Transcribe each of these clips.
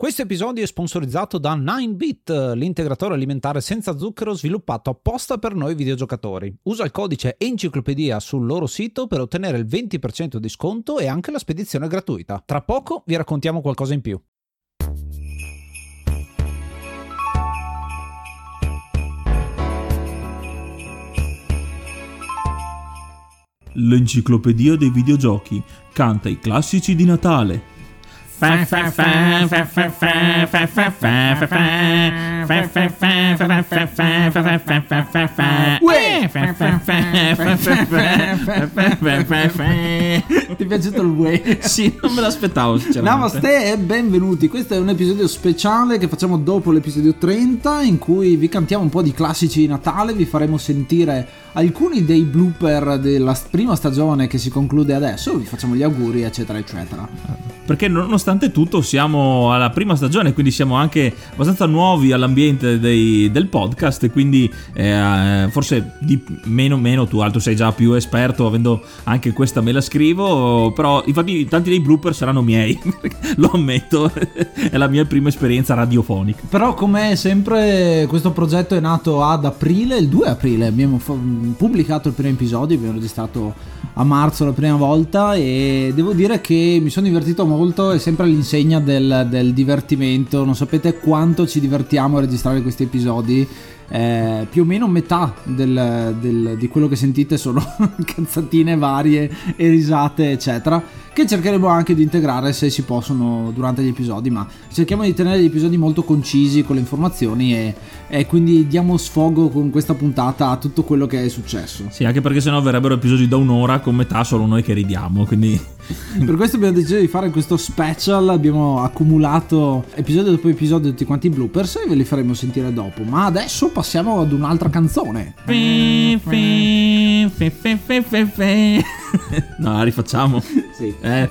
Questo episodio è sponsorizzato da 9bit, l'integratore alimentare senza zucchero sviluppato apposta per noi videogiocatori. Usa il codice enciclopedia sul loro sito per ottenere il 20% di sconto e anche la spedizione gratuita. Tra poco vi raccontiamo qualcosa in più. L'enciclopedia dei videogiochi canta i classici di Natale. Wait! Ti è piaciuto il way? Sì, non me l'aspettavo. Namaste e benvenuti. Questo è un episodio speciale che facciamo dopo l'episodio 30 in cui vi cantiamo un po' di classici di Natale, vi faremo sentire alcuni dei blooper della prima stagione che si conclude adesso, vi facciamo gli auguri eccetera eccetera. Perché nonostante tutto siamo alla prima stagione, quindi siamo anche abbastanza nuovi all'ambiente dei- del podcast, quindi eh, forse di meno meno tu altro sei già più esperto, avendo anche questa me la scrivo, però infatti tanti dei blooper saranno miei, lo ammetto, è la mia prima esperienza radiofonica. Però come sempre questo progetto è nato ad aprile, il 2 aprile abbiamo fa- pubblicato il primo episodio, abbiamo registrato a marzo la prima volta e devo dire che mi sono divertito molto, è sempre all'insegna del, del divertimento, non sapete quanto ci divertiamo a registrare questi episodi. Eh, più o meno metà del- del- di quello che sentite sono cazzatine varie e risate eccetera che cercheremo anche di integrare se si possono durante gli episodi ma cerchiamo di tenere gli episodi molto concisi con le informazioni e, e quindi diamo sfogo con questa puntata a tutto quello che è successo. Sì, anche perché sennò verrebbero episodi da un'ora con metà solo noi che ridiamo, quindi... per questo abbiamo deciso di fare questo special abbiamo accumulato episodio dopo episodio tutti quanti i bloopers e ve li faremo sentire dopo. Ma adesso passiamo ad un'altra canzone. No, la rifacciamo. sì. Eh,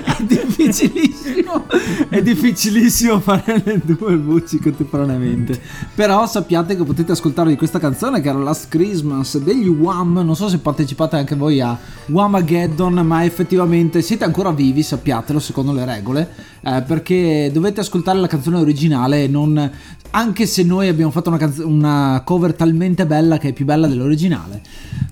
difficilissimo. È difficilissimo fare le due voci contemporaneamente. Però sappiate che potete ascoltare questa canzone che era Last Christmas degli Wham. Non so se partecipate anche voi a Whamageddon ma effettivamente siete ancora vivi sappiatelo secondo le regole eh, perché dovete ascoltare la canzone originale e non anche se noi abbiamo fatto una, una cover talmente bella che è più bella dell'originale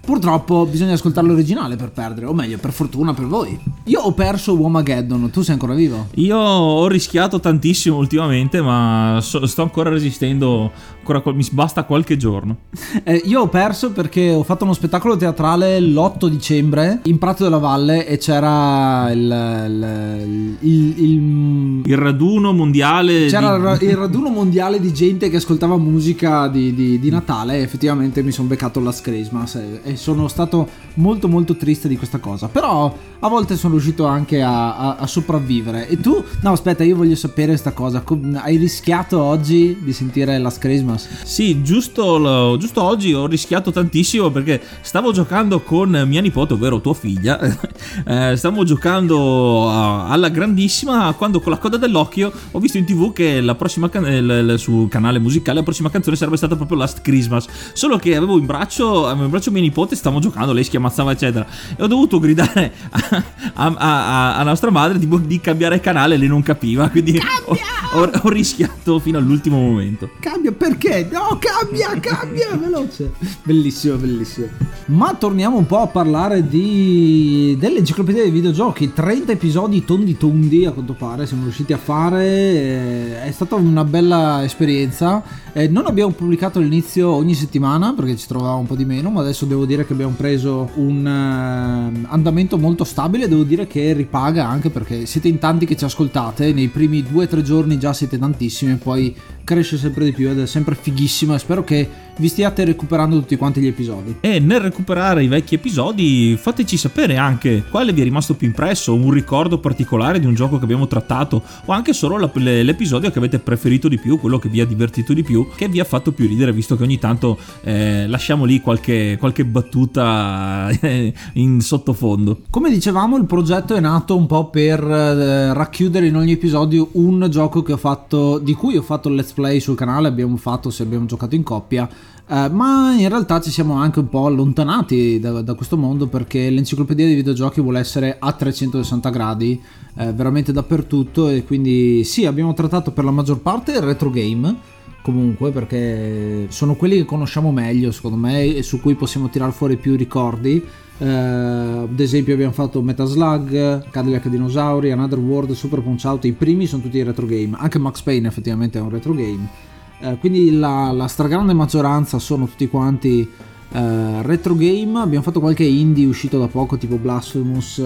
purtroppo bisogna ascoltare l'originale per perdere o meglio per fortuna per voi io ho perso Whamageddon tu sei ancora vivo? io ho rischiato tantissimo ultimamente, ma so- sto ancora resistendo. Ancora mi basta qualche giorno. Eh, io ho perso perché ho fatto uno spettacolo teatrale l'8 dicembre in Prato della Valle e c'era il, il- il- il- Il raduno mondiale. c'era di- il raduno mondiale di gente che ascoltava musica di, di- di Natale effettivamente mi sono beccato Last Christmas e, e sono stato molto molto triste di questa cosa. Però a volte sono riuscito anche a, a- a sopravvivere. E tu? No aspetta io voglio sapere questa cosa. Hai rischiato oggi di sentire Last Christmas? Sì, giusto, giusto oggi ho rischiato tantissimo perché stavo giocando con mia nipote, ovvero tua figlia. Eh, stavamo giocando a- alla grandissima quando con la coda dell'occhio ho visto in tv che la prossima can- eh, l- l- canale musicale la prossima canzone sarebbe stata proprio Last Christmas. Solo che avevo in braccio, avevo in braccio mia nipote, stavamo giocando, lei schiamazzava eccetera. E ho dovuto gridare a, a- a- a nostra madre tipo, di cambiare canale, lei non capiva. Quindi ho, ho- ho rischiato fino all'ultimo momento. Cambia perché? No, cambia, cambia, veloce. Bellissimo, bellissimo. Ma torniamo un po' a parlare di dell'enciclopedia dei videogiochi. 30 episodi tondi tondi, a quanto pare, siamo riusciti a fare. Eh, È stata una bella esperienza esperienza. Eh, non abbiamo pubblicato all'inizio ogni settimana perché ci trovava un po' di meno, ma adesso devo dire che abbiamo preso un uh, andamento molto stabile. Devo dire che ripaga anche perché siete in tanti che ci ascoltate. Nei primi due o tre giorni già siete tantissimi, e poi cresce sempre di più ed è sempre fighissimo. E spero che vi stiate recuperando tutti quanti gli episodi. E nel recuperare i vecchi episodi, fateci sapere anche quale vi è rimasto più impresso, un ricordo particolare di un gioco che abbiamo trattato, o anche solo l'episodio che avete preferito di più, quello che vi ha divertito di più, che vi ha fatto più ridere, visto che ogni tanto eh, lasciamo lì qualche, qualche battuta eh, in sottofondo. Come dicevamo, il progetto è nato un po' per eh, racchiudere in ogni episodio un gioco che ho fatto, di cui ho fatto il let's play sul canale, abbiamo fatto se abbiamo giocato in coppia Uh, ma in realtà ci siamo anche un po' allontanati da, da, questo mondo perché l'enciclopedia dei videogiochi vuole essere a 360 gradi, uh, veramente dappertutto e quindi sì, abbiamo trattato per la maggior parte il retro game, comunque perché sono quelli che conosciamo meglio secondo me e su cui possiamo tirare fuori più ricordi. Uh, ad esempio abbiamo fatto Metal Slug, Cadillac Dinosauri, Another World, Super Punch Out, i primi sono tutti retro game, anche Max Payne effettivamente è un retro game eh, quindi la, la, stragrande maggioranza sono tutti quanti eh, retro game. Abbiamo fatto qualche indie uscito da poco, tipo Blasphemous,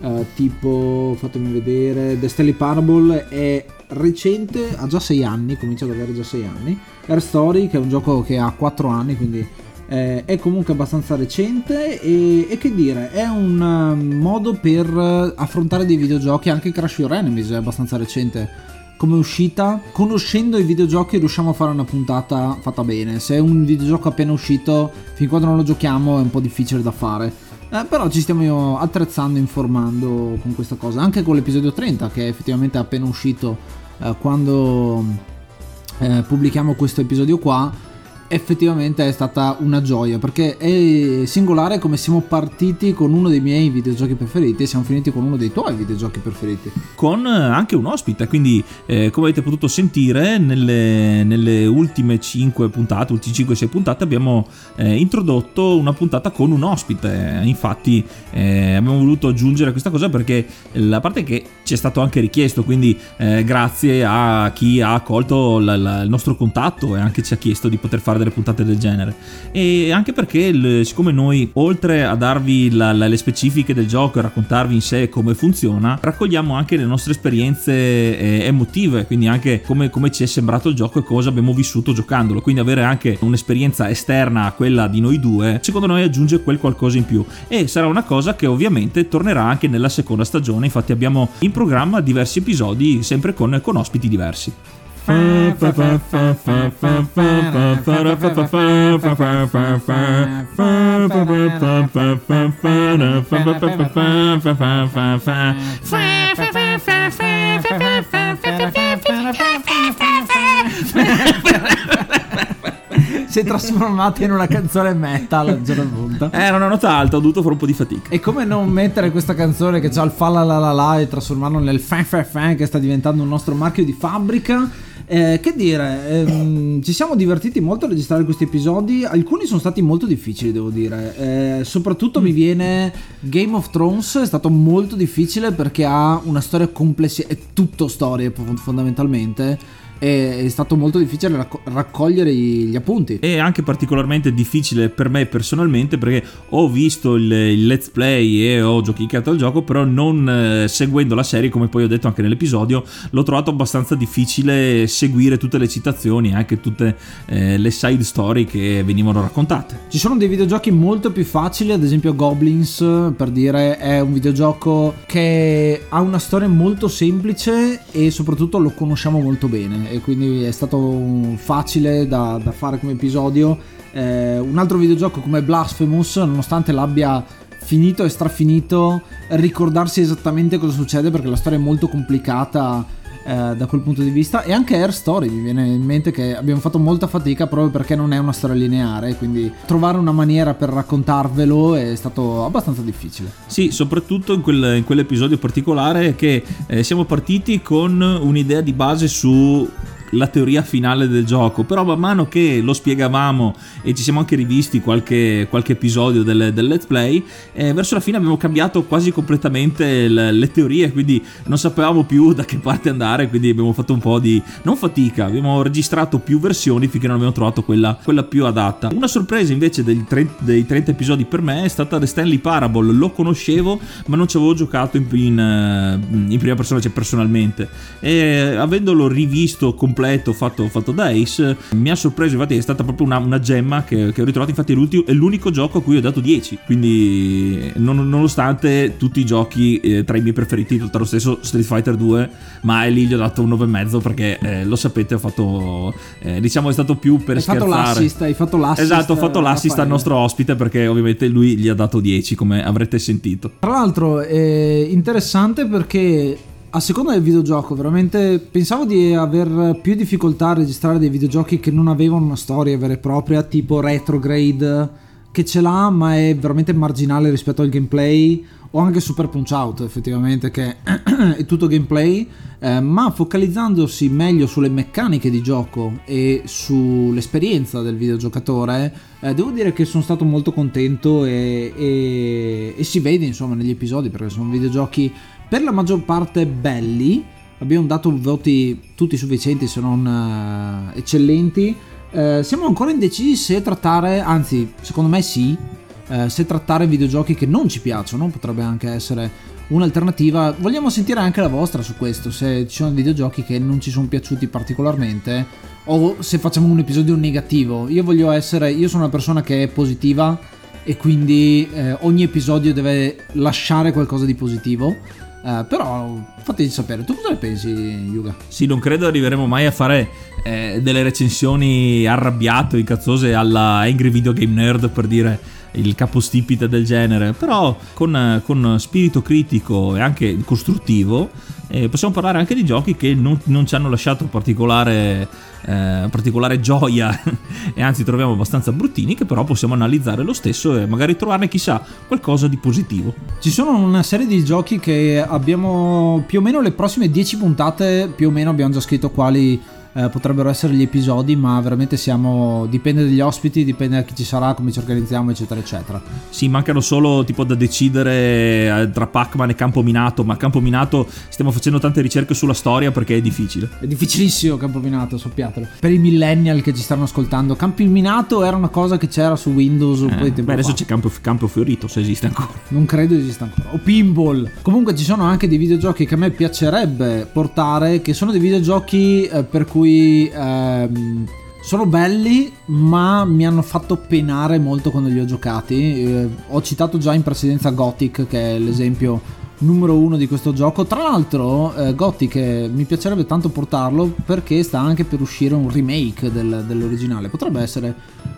eh, tipo fatemi vedere, The Stanley Parable è recente, ha già 6 anni, comincia ad avere già 6 anni. Air Story, che è un gioco che ha 4 anni, quindi eh, è comunque abbastanza recente e, e, che dire, è un um, modo per affrontare dei videogiochi, anche Crash Your Enemies è abbastanza recente come uscita, conoscendo i videogiochi riusciamo a fare una puntata fatta bene. Se è un videogioco appena uscito, fin quando non lo giochiamo è un po' difficile da fare. Eh, però ci stiamo attrezzando, informando con questa cosa, anche con l'episodio 30 che è effettivamente appena uscito eh, quando eh, pubblichiamo questo episodio qua effettivamente è stata una gioia perché è singolare come siamo partiti con uno dei miei videogiochi preferiti e siamo finiti con uno dei tuoi videogiochi preferiti. Con eh, anche un ospite, quindi eh, come avete potuto sentire nelle, nelle ultime 5 puntate, ultime 5-6 puntate abbiamo eh, introdotto una puntata con un ospite, infatti eh, abbiamo voluto aggiungere questa cosa perché la parte che ci è stato anche richiesto, quindi eh, grazie a chi ha accolto la, la, il nostro contatto e anche ci ha chiesto di poter fare fare delle puntate del genere. E anche perché, siccome noi, oltre a darvi la, la, le specifiche del gioco e raccontarvi in sé come funziona, raccogliamo anche le nostre esperienze eh, emotive, quindi anche come, come, ci è sembrato il gioco e cosa abbiamo vissuto giocandolo. Quindi avere anche un'esperienza esterna a quella di noi due, secondo noi aggiunge quel qualcosa in più. E sarà una cosa che ovviamente tornerà anche nella seconda stagione. Infatti abbiamo in programma diversi episodi sempre con, con ospiti diversi. Si è trasformata in una canzone metal a un certo punto. Eh, era una nota alta, ho dovuto fare un po' di fatica. E come non mettere questa canzone che ha il fa la la la la e trasformarlo nel fan fan fan che sta diventando un nostro marchio di fabbrica? Eh, che dire, ehm, ci siamo divertiti molto a registrare questi episodi. Alcuni sono stati molto difficili, devo dire. Eh, soprattutto mi viene Game of Thrones, è stato molto difficile perché ha una storia complessa, è tutto storia fondamentalmente è stato molto difficile raccogliere gli appunti. E anche particolarmente difficile per me personalmente perché ho visto il, il let's play e ho giochicato al gioco, però non eh, seguendo la serie, come poi ho detto anche nell'episodio, l'ho trovato abbastanza difficile seguire tutte le citazioni e anche tutte eh, le side story che venivano raccontate. Ci sono dei videogiochi molto più facili, ad esempio Goblins, per dire, è un videogioco che ha una storia molto semplice e soprattutto lo conosciamo molto bene e quindi è stato facile da, da fare come episodio. Eh, un altro videogioco come Blasphemous, nonostante l'abbia finito e strafinito, ricordarsi esattamente cosa succede perché la storia è molto complicata eh, da quel punto di vista. E anche Air Story mi viene in mente che abbiamo fatto molta fatica proprio perché non è una storia lineare quindi trovare una maniera per raccontarvelo è stato abbastanza difficile. Sì soprattutto in, quel, in quell'episodio particolare che eh, siamo partiti con un'idea di base su la teoria finale del gioco, però man mano che lo spiegavamo e ci siamo anche rivisti qualche, qualche episodio del, del Let's Play, eh, verso la fine abbiamo cambiato quasi completamente le, le teorie, quindi non sapevamo più da che parte andare, quindi abbiamo fatto un po' di... non fatica, abbiamo registrato più versioni finché non abbiamo trovato quella, quella più adatta. Una sorpresa invece dei 30, dei 30 episodi per me è stata The Stanley Parable, lo conoscevo ma non ci avevo giocato in, in, in prima persona, cioè personalmente. E avendolo rivisto completo, fatto, fatto da Ace, mi ha sorpreso, infatti è stata proprio una, una gemma che, che, ho ritrovato, infatti è, è, l'unico gioco a cui ho dato 10, quindi non, nonostante tutti i giochi eh, tra i miei preferiti, tra lo stesso Street Fighter 2, ma lì gli ho dato un 9,5 perché eh, lo sapete ho fatto, eh, diciamo è stato più per hai scherzare. Fatto l'assist, hai fatto l'assist. Esatto, ho fatto l'assist al nostro ospite perché ovviamente lui gli ha dato 10 come avrete sentito. Tra l'altro è interessante perché a seconda del videogioco, veramente pensavo di aver più difficoltà a registrare dei videogiochi che non avevano una storia vera e propria, tipo Retrograde, che ce l'ha ma è veramente marginale rispetto al gameplay, o anche Super Punch Out effettivamente, che è tutto gameplay, eh, ma focalizzandosi meglio sulle meccaniche di gioco e sull'esperienza del videogiocatore, eh, devo dire che sono stato molto contento e, e, e si vede insomma negli episodi perché sono videogiochi per la maggior parte belli, abbiamo dato voti tutti sufficienti se non uh, eccellenti. Uh, siamo ancora indecisi se trattare, anzi, secondo me sì, uh, se trattare videogiochi che non ci piacciono, potrebbe anche essere un'alternativa. Vogliamo sentire anche la vostra su questo, se ci sono videogiochi che non ci sono piaciuti particolarmente o se facciamo un episodio negativo. Io voglio essere, io sono una persona che è positiva e quindi eh, ogni episodio deve lasciare qualcosa di positivo Uh, però fateci sapere, tu cosa ne pensi, Yuga? Sì, non credo arriveremo mai a fare eh, delle recensioni arrabbiate o incazzose alla Angry Video Game Nerd per dire il capostipite del genere, però con, con spirito critico e anche costruttivo eh, possiamo parlare anche di giochi che non, non ci hanno lasciato particolare, eh, particolare gioia e anzi troviamo abbastanza bruttini che però possiamo analizzare lo stesso e magari trovarne chissà qualcosa di positivo. Ci sono una serie di giochi che abbiamo più o meno le prossime 10 puntate, più o meno abbiamo già scritto quali eh, potrebbero essere gli episodi, ma veramente siamo. dipende dagli ospiti, dipende da chi ci sarà, come ci organizziamo, eccetera, eccetera. Sì, mancano solo tipo da decidere eh, tra Pac-Man e Campo Minato, ma Campo Minato stiamo facendo tante ricerche sulla storia perché è difficile. È difficilissimo Campo Minato, sappiatelo. Per i millennial che ci stanno ascoltando, Campo Minato era una cosa che c'era su Windows un eh, po' di tempo beh, adesso fa. c'è Campo, Campo Fiorito, se esiste ancora. Non credo esista ancora. O Pinball. Comunque ci sono anche dei videogiochi che a me piacerebbe portare, che sono dei videogiochi eh, per cui cui ehm, sono belli ma mi hanno fatto penare molto quando li ho giocati. Eh, ho citato già in precedenza Gothic che è l'esempio numero uno di questo gioco. Tra l'altro, eh, Gothic eh, mi piacerebbe tanto portarlo perché sta anche per uscire un remake del, dell'originale. Potrebbe essere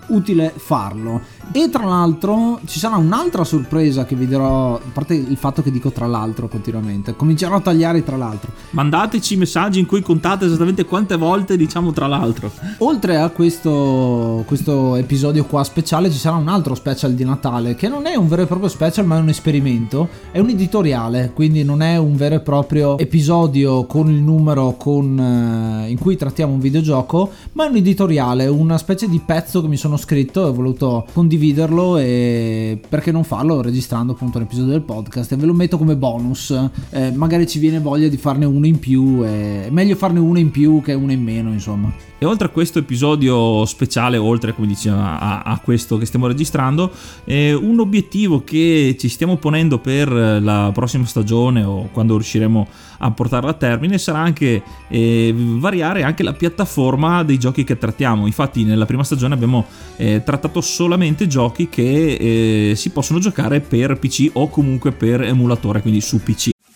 utile farlo. E tra l'altro ci sarà un'altra sorpresa che vi darò, a parte il fatto che dico tra l'altro continuamente, comincerò a tagliare tra l'altro. Mandateci messaggi in cui contate esattamente quante volte diciamo tra l'altro. Oltre a questo, questo episodio qua speciale ci sarà un altro special di Natale che non è un vero e proprio special ma è un esperimento, è un editoriale, quindi non è un vero e proprio episodio con il numero con, eh, in cui trattiamo un videogioco, ma è un editoriale, una specie di pezzo che mi sono scritto e ho voluto condividerlo e perché non farlo registrando appunto un episodio del podcast? E ve lo metto come bonus. Eh, magari ci viene voglia di farne uno in più è meglio farne uno in più che uno in meno insomma. E oltre a questo episodio speciale, oltre come diceva a, a questo che stiamo registrando, eh, un obiettivo che ci stiamo ponendo per la prossima stagione o quando riusciremo a portarla a termine sarà anche eh, variare anche la piattaforma dei giochi che trattiamo. Infatti nella prima stagione abbiamo eh, trattato solamente giochi che eh, si possono giocare per PC o comunque per emulatore, quindi su PC.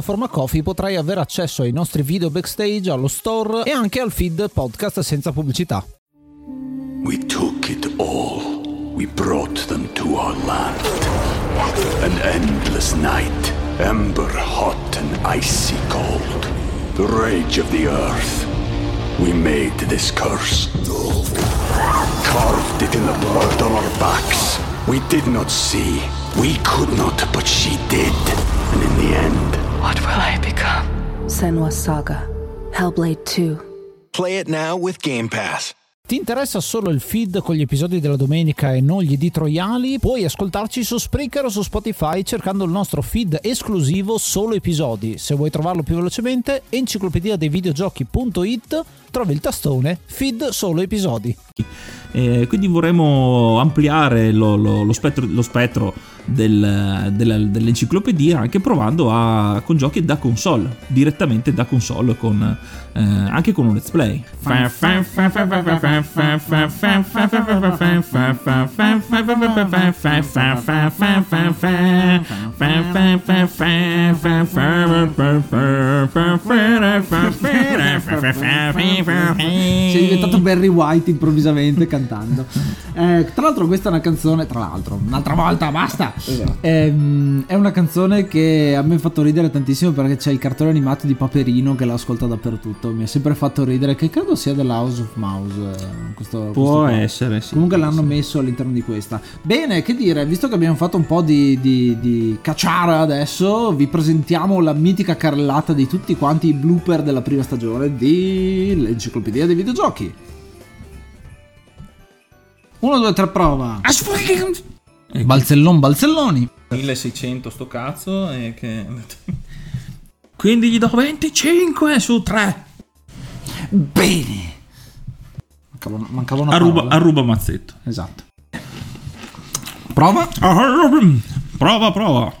piattaforma Coffee potrai avere accesso ai nostri video backstage, allo store e anche al feed podcast senza pubblicità. We took it all. We brought them to our land. An endless night, ember hot and icy cold. The rage of the earth. We made this curse. Carved it in the blood on our backs. We did not see. We could not, but she did. And in the end, What will I become? Senwa Saga. Hellblade 2. Play it now with Game Pass. Ti interessa solo il feed con gli episodi della domenica e non gli editoriali? Puoi ascoltarci su Spreaker o su Spotify cercando il nostro feed esclusivo solo episodi. Se vuoi trovarlo più velocemente, enciclopedia dei videogiochi.it trovi il tastone feed solo episodi. Eh, quindi vorremmo ampliare lo, lo- lo spettro, lo spettro del- della- dell'enciclopedia anche provando a, con giochi da console, direttamente da console, con, eh, anche con un let's play. Sei diventato Barry White improvvisamente cantando. Eh, tra l'altro, questa è una canzone. Tra l'altro, un'altra volta, basta. Ehm, è una canzone che a me ha fatto ridere tantissimo perché c'è il cartone animato di Paperino che la ascolta dappertutto. Mi ha sempre fatto ridere, che credo sia della House of Mouse. eh, questo- Può questo essere, sì. Comunque l'hanno messo all'interno di questa. Bene, che dire, visto che abbiamo fatto un po' di, di, di cacciara adesso, vi presentiamo la mitica carrellata di tutti quanti i blooper della prima stagione di l'enciclopedia dei videogiochi. 1, 2, 3, prova. Balzellon, balzelloni. 1600 sto cazzo e che... Quindi gli do 25 su 3. Bene. Mancava, mancava una Arruba, parola. arruba mazzetto. Esatto. Prova. Prova, prova.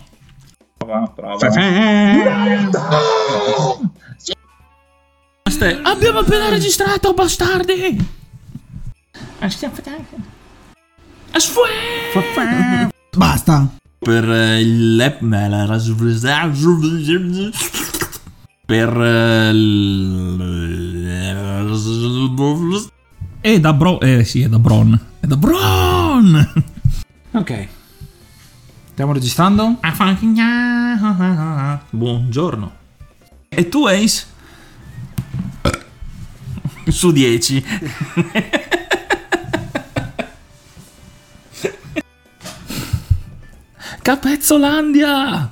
Ste- Abbiamo appena registrato, bastardi! Asfue- Basta. Per eh, il per eh, il- è da bro eh sì è da bron è da bron Ok. Stiamo registrando? buongiorno e tu Ace su 10 Capezzolandia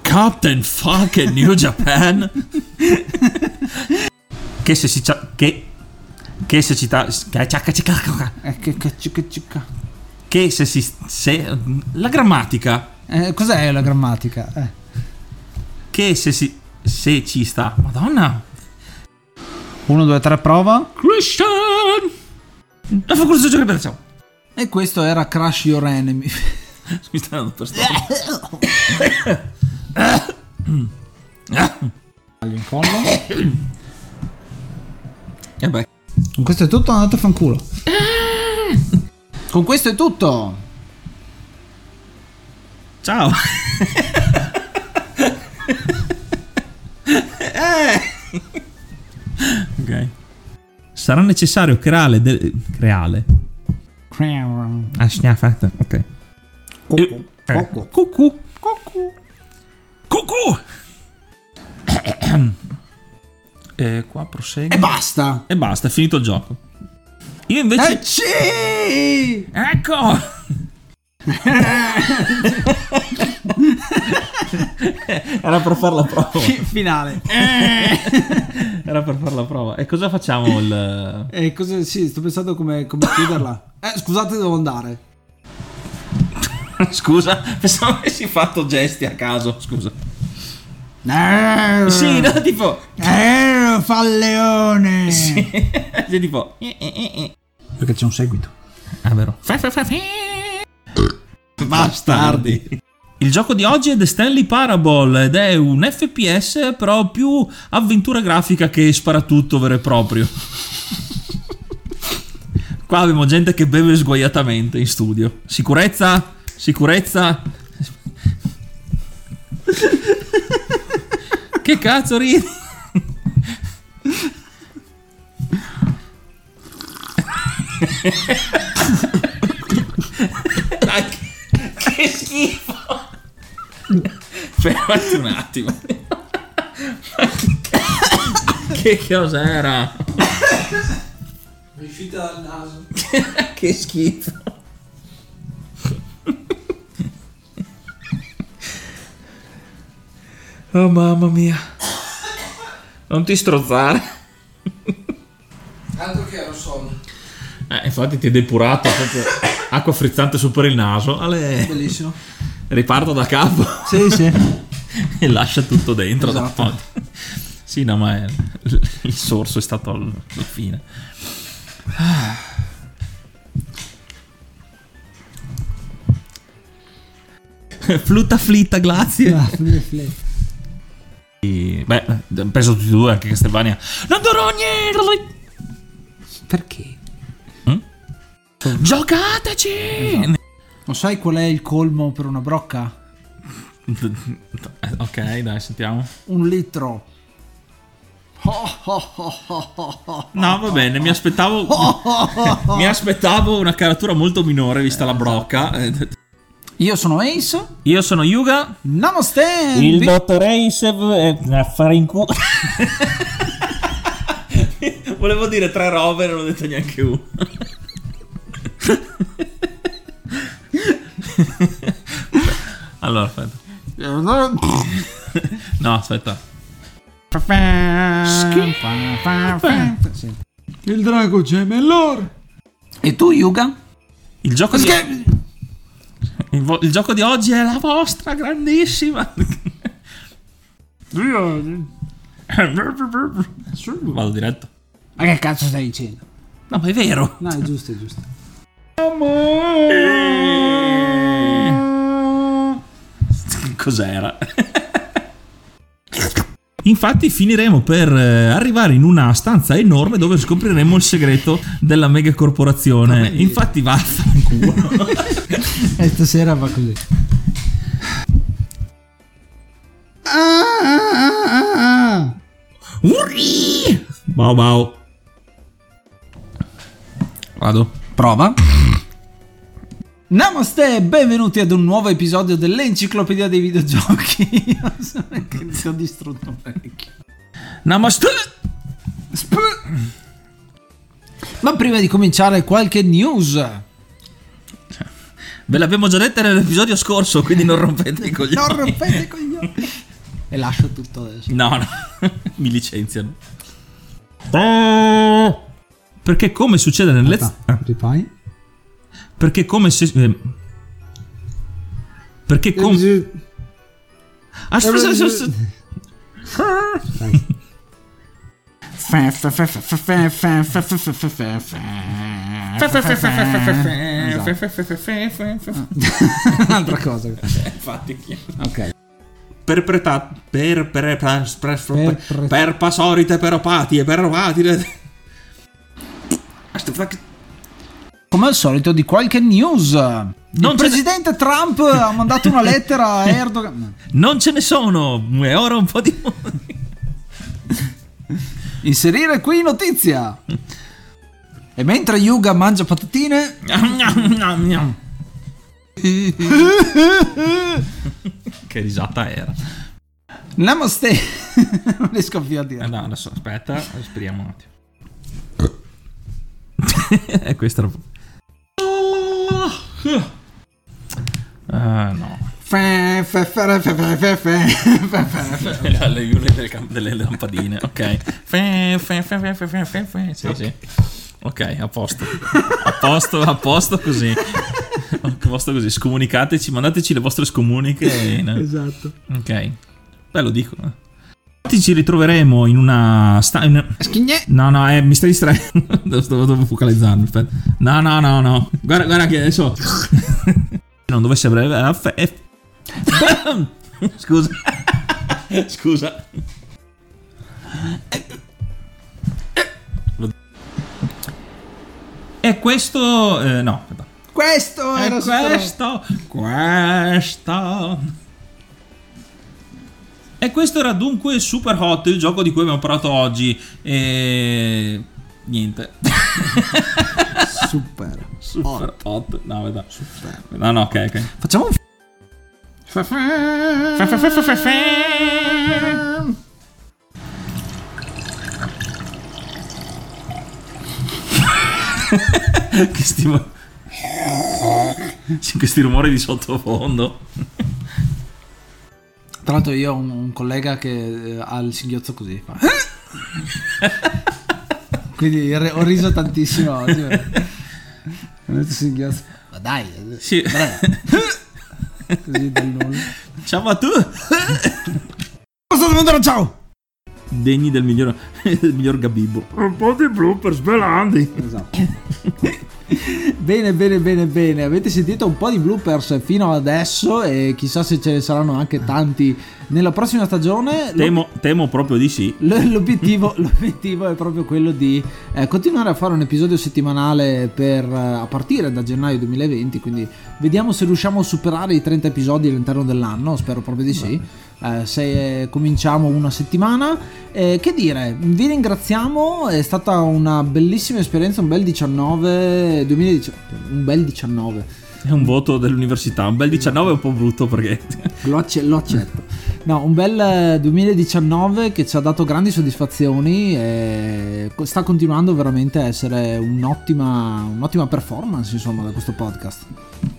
Captain fucking New Japan che se si che che se ci ta- che se si se la grammatica eh, cos'è la grammatica? Eh. che se si se ci sta madonna 1, 2, 3, prova. Christian la facoltà di giocare ciao E questo era Crush Your Enemy. mi sta dando per in collo. e beh. Con questo è tutto, andate a fanculo. Con questo è tutto. ciao. Ok. Sarà necessario creare de- creare. Ah sgnafata ok Cucù. Eh, Cucù. Cucù. Cucù. E qua prosegue. E basta. E basta, è finito il gioco. Io invece... Eh sì! Ecco! Era per fare la prova. Finale. Era per fare la prova. E cosa facciamo il... E cosa, sì, sto pensando come, come chiuderla. Eh, scusate, devo andare. Scusa, pensavo avessi fatto gesti a caso, scusa. Eh, Sì, no, tipo... Eh, fa il leone. Sì, Sì, tipo... Perché c'è un seguito. Ah, vero. Bastardi. Il gioco di oggi è The Stanley Parable ed è un FPS però più avventura grafica che sparatutto vero e proprio. Qua abbiamo gente che beve sguaiatamente in studio. Sicurezza? Sicurezza? Che cazzo ridi? Dai, che, che schifo. Fermati un attimo. che cos'era? Mi uscita dal naso. che schifo. Oh mamma mia. Non ti strozzare. Altro che aerosol. Eh, infatti ti hai depurato proprio acqua frizzante su per il naso. Ale, Bellissimo. riparto da capo Sì, sì. e lascia tutto dentro. da Esatto. poi. Sì, no, ma è- il sorso è stato al- alla fine. Flutta flitta, grazie. Ah, Beh, penso tutti e due, anche darò niente! Perché? Giocateci! Non sai qual è il colmo per una brocca? Eh, Ok, dai, sentiamo. Un litro. No, va bene, mi aspettavo. mi aspettavo una caratura molto minore vista la brocca. Eh, Io sono Ace. Io sono Yuga. Namaste. Il Vi- dottor Ace è a fare in culo. Volevo dire tre robe, non ho detto neanche una. allora, aspetta. No, aspetta. Il drago gemellor. E tu, Yuga? Il gioco di il, vo- il gioco di oggi è la vostra grandissima. Vado diretto. Ma che cazzo stai dicendo? No, ma è vero. No, è giusto, è giusto. Cos'era? Infatti finiremo per eh, arrivare in una stanza enorme dove scopriremo il segreto della mega corporazione. Infatti vaffanculo. E stasera va così. Urri! Bau bau. Vado. Prova. Namaste e benvenuti ad un nuovo episodio dell'enciclopedia dei videogiochi. Io sono che ti ho distrutto parecchio. Namaste. Sp- Ma prima di cominciare qualche news. Ve l'abbiamo già detta nell'episodio scorso, quindi non rompete i coglioni. Non rompete i coglioni. E lascio tutto adesso. No, no, mi licenziano. Perché come succede nelle... ah, Rifai? Perché come se... eh, perché come... Aspetta, aspetta, aspetta. Un'altra cosa. Infatti, Ok. per preta per per per per Per- per per pasorite per opati e per opati Come al solito di qualche news. Non Il ce ne- presidente Trump ha mandato una lettera a Erdogan. non ce ne sono e ora un po' di Inserire qui notizia. E mentre Yuga mangia patatine, che risata era namaste. non riesco più a Eh, dire. no adesso aspetta respiriamo un attimo e questo era Uh, no. Le iule delle, cam- delle lampadine, ok. sì, sì. Ok, a posto. A posto, a posto così. A posto così. Scomunicateci, mandateci le vostre scomuniche. Esatto. Ok. Beh, lo dico ci ritroveremo in una sta- in. No, no, eh, mi stai distraendo. Devo, devo focalizzarmi. Aspetta. No, no, no, no. Guarda, guarda che adesso. non dovesse avere. eh. Scusa. Scusa. E questo. eh, no. Questo era questo. Questo. E questo era dunque Super Hot, il gioco di cui abbiamo parlato oggi. E. Niente. Super. Super Hot. No, vedo. No, no, ok, ok. Facciamo un che stimo... Questi rumori di sottofondo. Tra l'altro io ho un, un collega che eh, ha il singhiozzo così. fa. Quindi ho riso tantissimo oggi. Con questo singhiozzo. Ma dai, Sì. così dal nulla. Ciao a tu! Cosa devo ciao! Degni del miglior, del miglior Gabibbo. Un po' di blooper svelandi. Esatto. bene, bene, bene, bene. Avete sentito un po' di bloopers fino adesso e chissà se ce ne saranno anche tanti nella prossima stagione. Temo, temo proprio di sì. L'obiettivo, l'obiettivo è proprio quello di eh, continuare a fare un episodio settimanale per, eh, a partire da gennaio 2020, quindi vediamo se riusciamo a superare i 30 episodi all'interno dell'anno, spero proprio di sì. Eh, se eh, cominciamo una settimana, Eh, che dire, vi ringraziamo, è stata una bellissima esperienza, un bel 19, 2019, un bel 19. È un voto dell'università. Un bel 19 è un po' brutto perché. Lo, acce- lo accetto. No, un bel eh, 2019 che ci ha dato grandi soddisfazioni e sta continuando veramente a essere un'ottima, un'ottima performance insomma da questo podcast.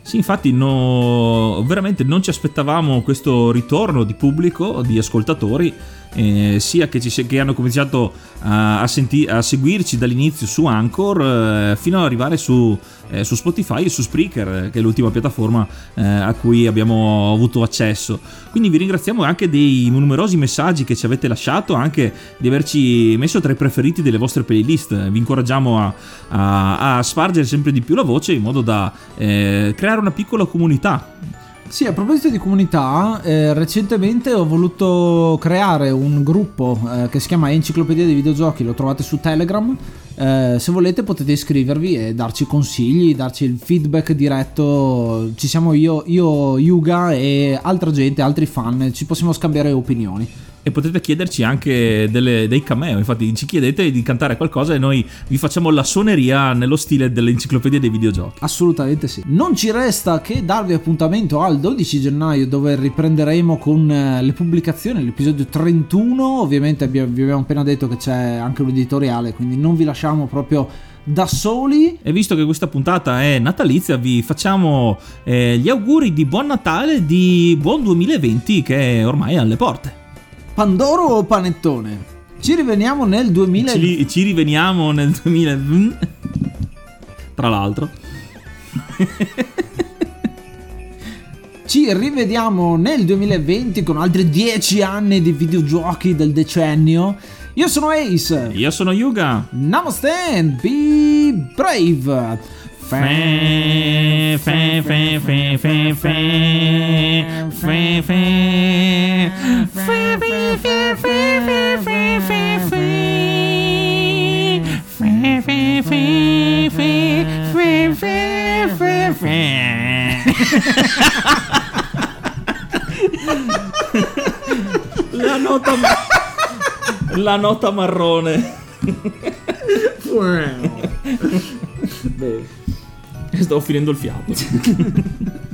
Sì, infatti, no, veramente non ci aspettavamo questo ritorno di pubblico, di ascoltatori, eh, sia che, ci, che hanno cominciato a, a senti- a seguirci dall'inizio su Anchor eh, fino ad arrivare su, eh, su Spotify e su Spreaker, eh, che è l'ultima piattaforma eh, a cui abbiamo avuto accesso. Quindi vi ringraziamo anche dei numerosi messaggi che ci avete lasciato, anche di averci messo tra i preferiti delle vostre playlist. Vi incoraggiamo a, a- a spargere sempre di più la voce in modo da eh, creare una piccola comunità. Sì, a proposito di comunità, eh, recentemente ho voluto creare un gruppo eh, che si chiama Enciclopedia dei videogiochi, lo trovate su Telegram. Eh, se volete potete iscrivervi e darci consigli, darci il feedback diretto. Ci siamo io, io, Yuga e altra gente, altri fan, ci possiamo scambiare opinioni. E potete chiederci anche delle- dei cameo, infatti ci chiedete di cantare qualcosa e noi vi facciamo la suoneria nello stile dell'enciclopedia dei videogiochi. Assolutamente sì. Non ci resta che darvi appuntamento al 12 gennaio dove riprenderemo con eh, le pubblicazioni, l'episodio 31. Ovviamente vi abbiamo appena detto che c'è anche un editoriale, quindi non vi lasciamo proprio da soli. E visto che questa puntata è natalizia, vi facciamo eh, gli auguri di buon Natale e di buon 2020 che è ormai alle porte. Pandoro o panettone? Ci riveniamo nel 2000. Ci, ci riveniamo nel 2000. Tra l'altro. Ci rivediamo nel 2020 con altri 10 anni di videogiochi del decennio. Io sono Ace. Io sono Yuga. Namaste be brave. Fe, fe, fe, fe, fe, fe, fe, fe. Fe, fe, fe, fe, fe, fe, fe, fe. Fe, fe, fe, fe, fe, fe, fe, fe. La nota La nota marrone. Bene. Stavo finendo il fiato.